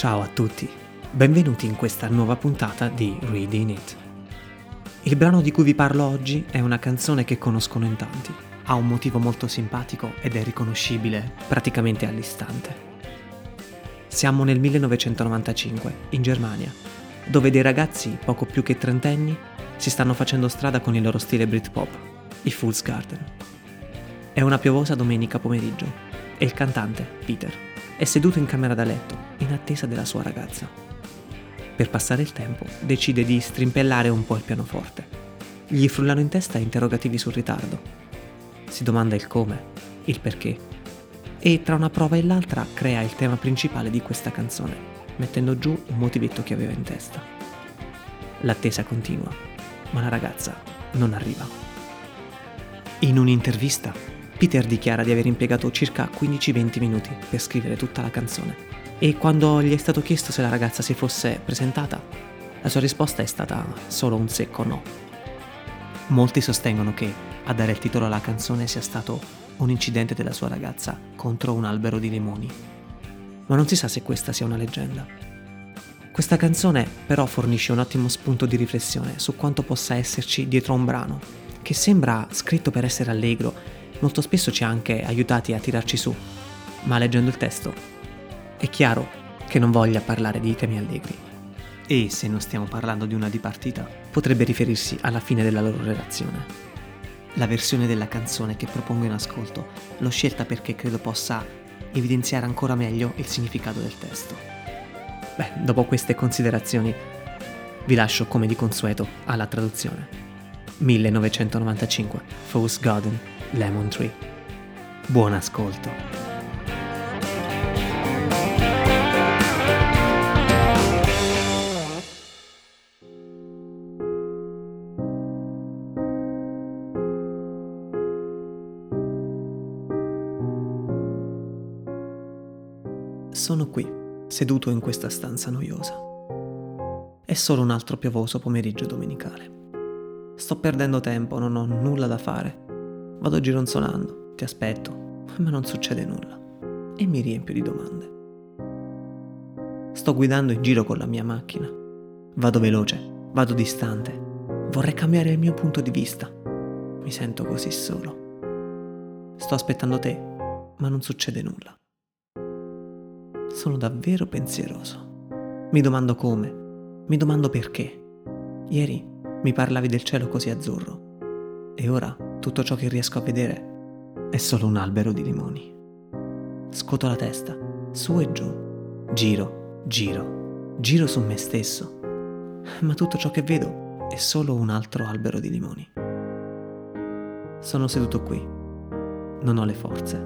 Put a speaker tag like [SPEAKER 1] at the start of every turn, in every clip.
[SPEAKER 1] Ciao a tutti, benvenuti in questa nuova puntata di Reading It. Il brano di cui vi parlo oggi è una canzone che conoscono in tanti, ha un motivo molto simpatico ed è riconoscibile praticamente all'istante. Siamo nel 1995, in Germania, dove dei ragazzi poco più che trentenni si stanno facendo strada con il loro stile Britpop, i Fool's Garden. È una piovosa domenica pomeriggio e il cantante, Peter, è seduto in camera da letto in attesa della sua ragazza. Per passare il tempo decide di strimpellare un po' il pianoforte. Gli frullano in testa interrogativi sul ritardo. Si domanda il come, il perché e tra una prova e l'altra crea il tema principale di questa canzone, mettendo giù un motivetto che aveva in testa. L'attesa continua, ma la ragazza non arriva. In un'intervista Peter dichiara di aver impiegato circa 15-20 minuti per scrivere tutta la canzone e quando gli è stato chiesto se la ragazza si fosse presentata, la sua risposta è stata solo un secco no. Molti sostengono che a dare il titolo alla canzone sia stato un incidente della sua ragazza contro un albero di limoni. Ma non si sa se questa sia una leggenda. Questa canzone però fornisce un ottimo spunto di riflessione su quanto possa esserci dietro un brano, che sembra scritto per essere allegro molto spesso ci ha anche aiutati a tirarci su, ma leggendo il testo è chiaro che non voglia parlare di temi allegri. E se non stiamo parlando di una dipartita, potrebbe riferirsi alla fine della loro relazione. La versione della canzone che propongo in ascolto l'ho scelta perché credo possa evidenziare ancora meglio il significato del testo. Beh, dopo queste considerazioni vi lascio come di consueto alla traduzione. 1995 Fool's Garden Lemon Tree. Buon ascolto. Sono qui, seduto in questa stanza noiosa. È solo un altro piovoso pomeriggio domenicale. Sto perdendo tempo, non ho nulla da fare Vado gironzolando, ti aspetto, ma non succede nulla e mi riempio di domande. Sto guidando in giro con la mia macchina. Vado veloce, vado distante. Vorrei cambiare il mio punto di vista. Mi sento così solo. Sto aspettando te, ma non succede nulla. Sono davvero pensieroso. Mi domando come, mi domando perché. Ieri mi parlavi del cielo così azzurro. E ora tutto ciò che riesco a vedere è solo un albero di limoni. Scuoto la testa, su e giù, giro, giro, giro su me stesso, ma tutto ciò che vedo è solo un altro albero di limoni. Sono seduto qui, non ho le forze,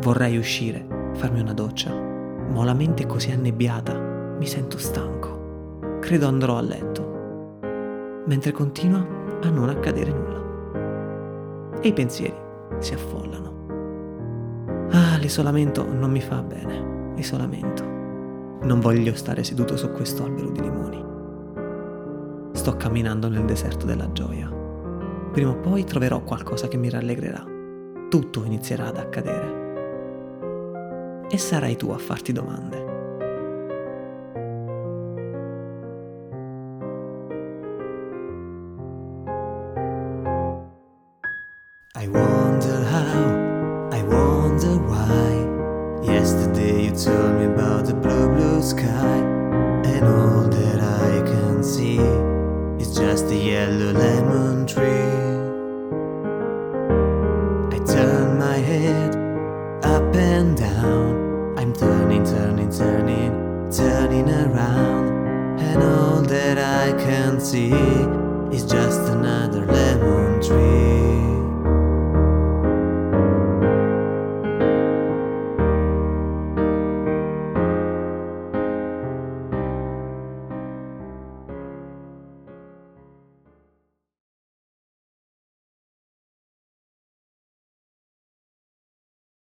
[SPEAKER 1] vorrei uscire, farmi una doccia, ma ho la mente così annebbiata, mi sento stanco, credo andrò a letto, mentre continua a non accadere nulla e i pensieri si affollano. Ah, l'isolamento non mi fa bene. Isolamento. Non voglio stare seduto su questo albero di limoni. Sto camminando nel deserto della gioia. Prima o poi troverò qualcosa che mi rallegrerà. Tutto inizierà ad accadere. E sarai tu a farti domande. I wonder how, I wonder why. Yesterday you told me about the blue, blue sky, and all that I can see is just a yellow lemon tree. I turn my head turning, turning, turning, turning around, and all that I can see is just another lemon tree.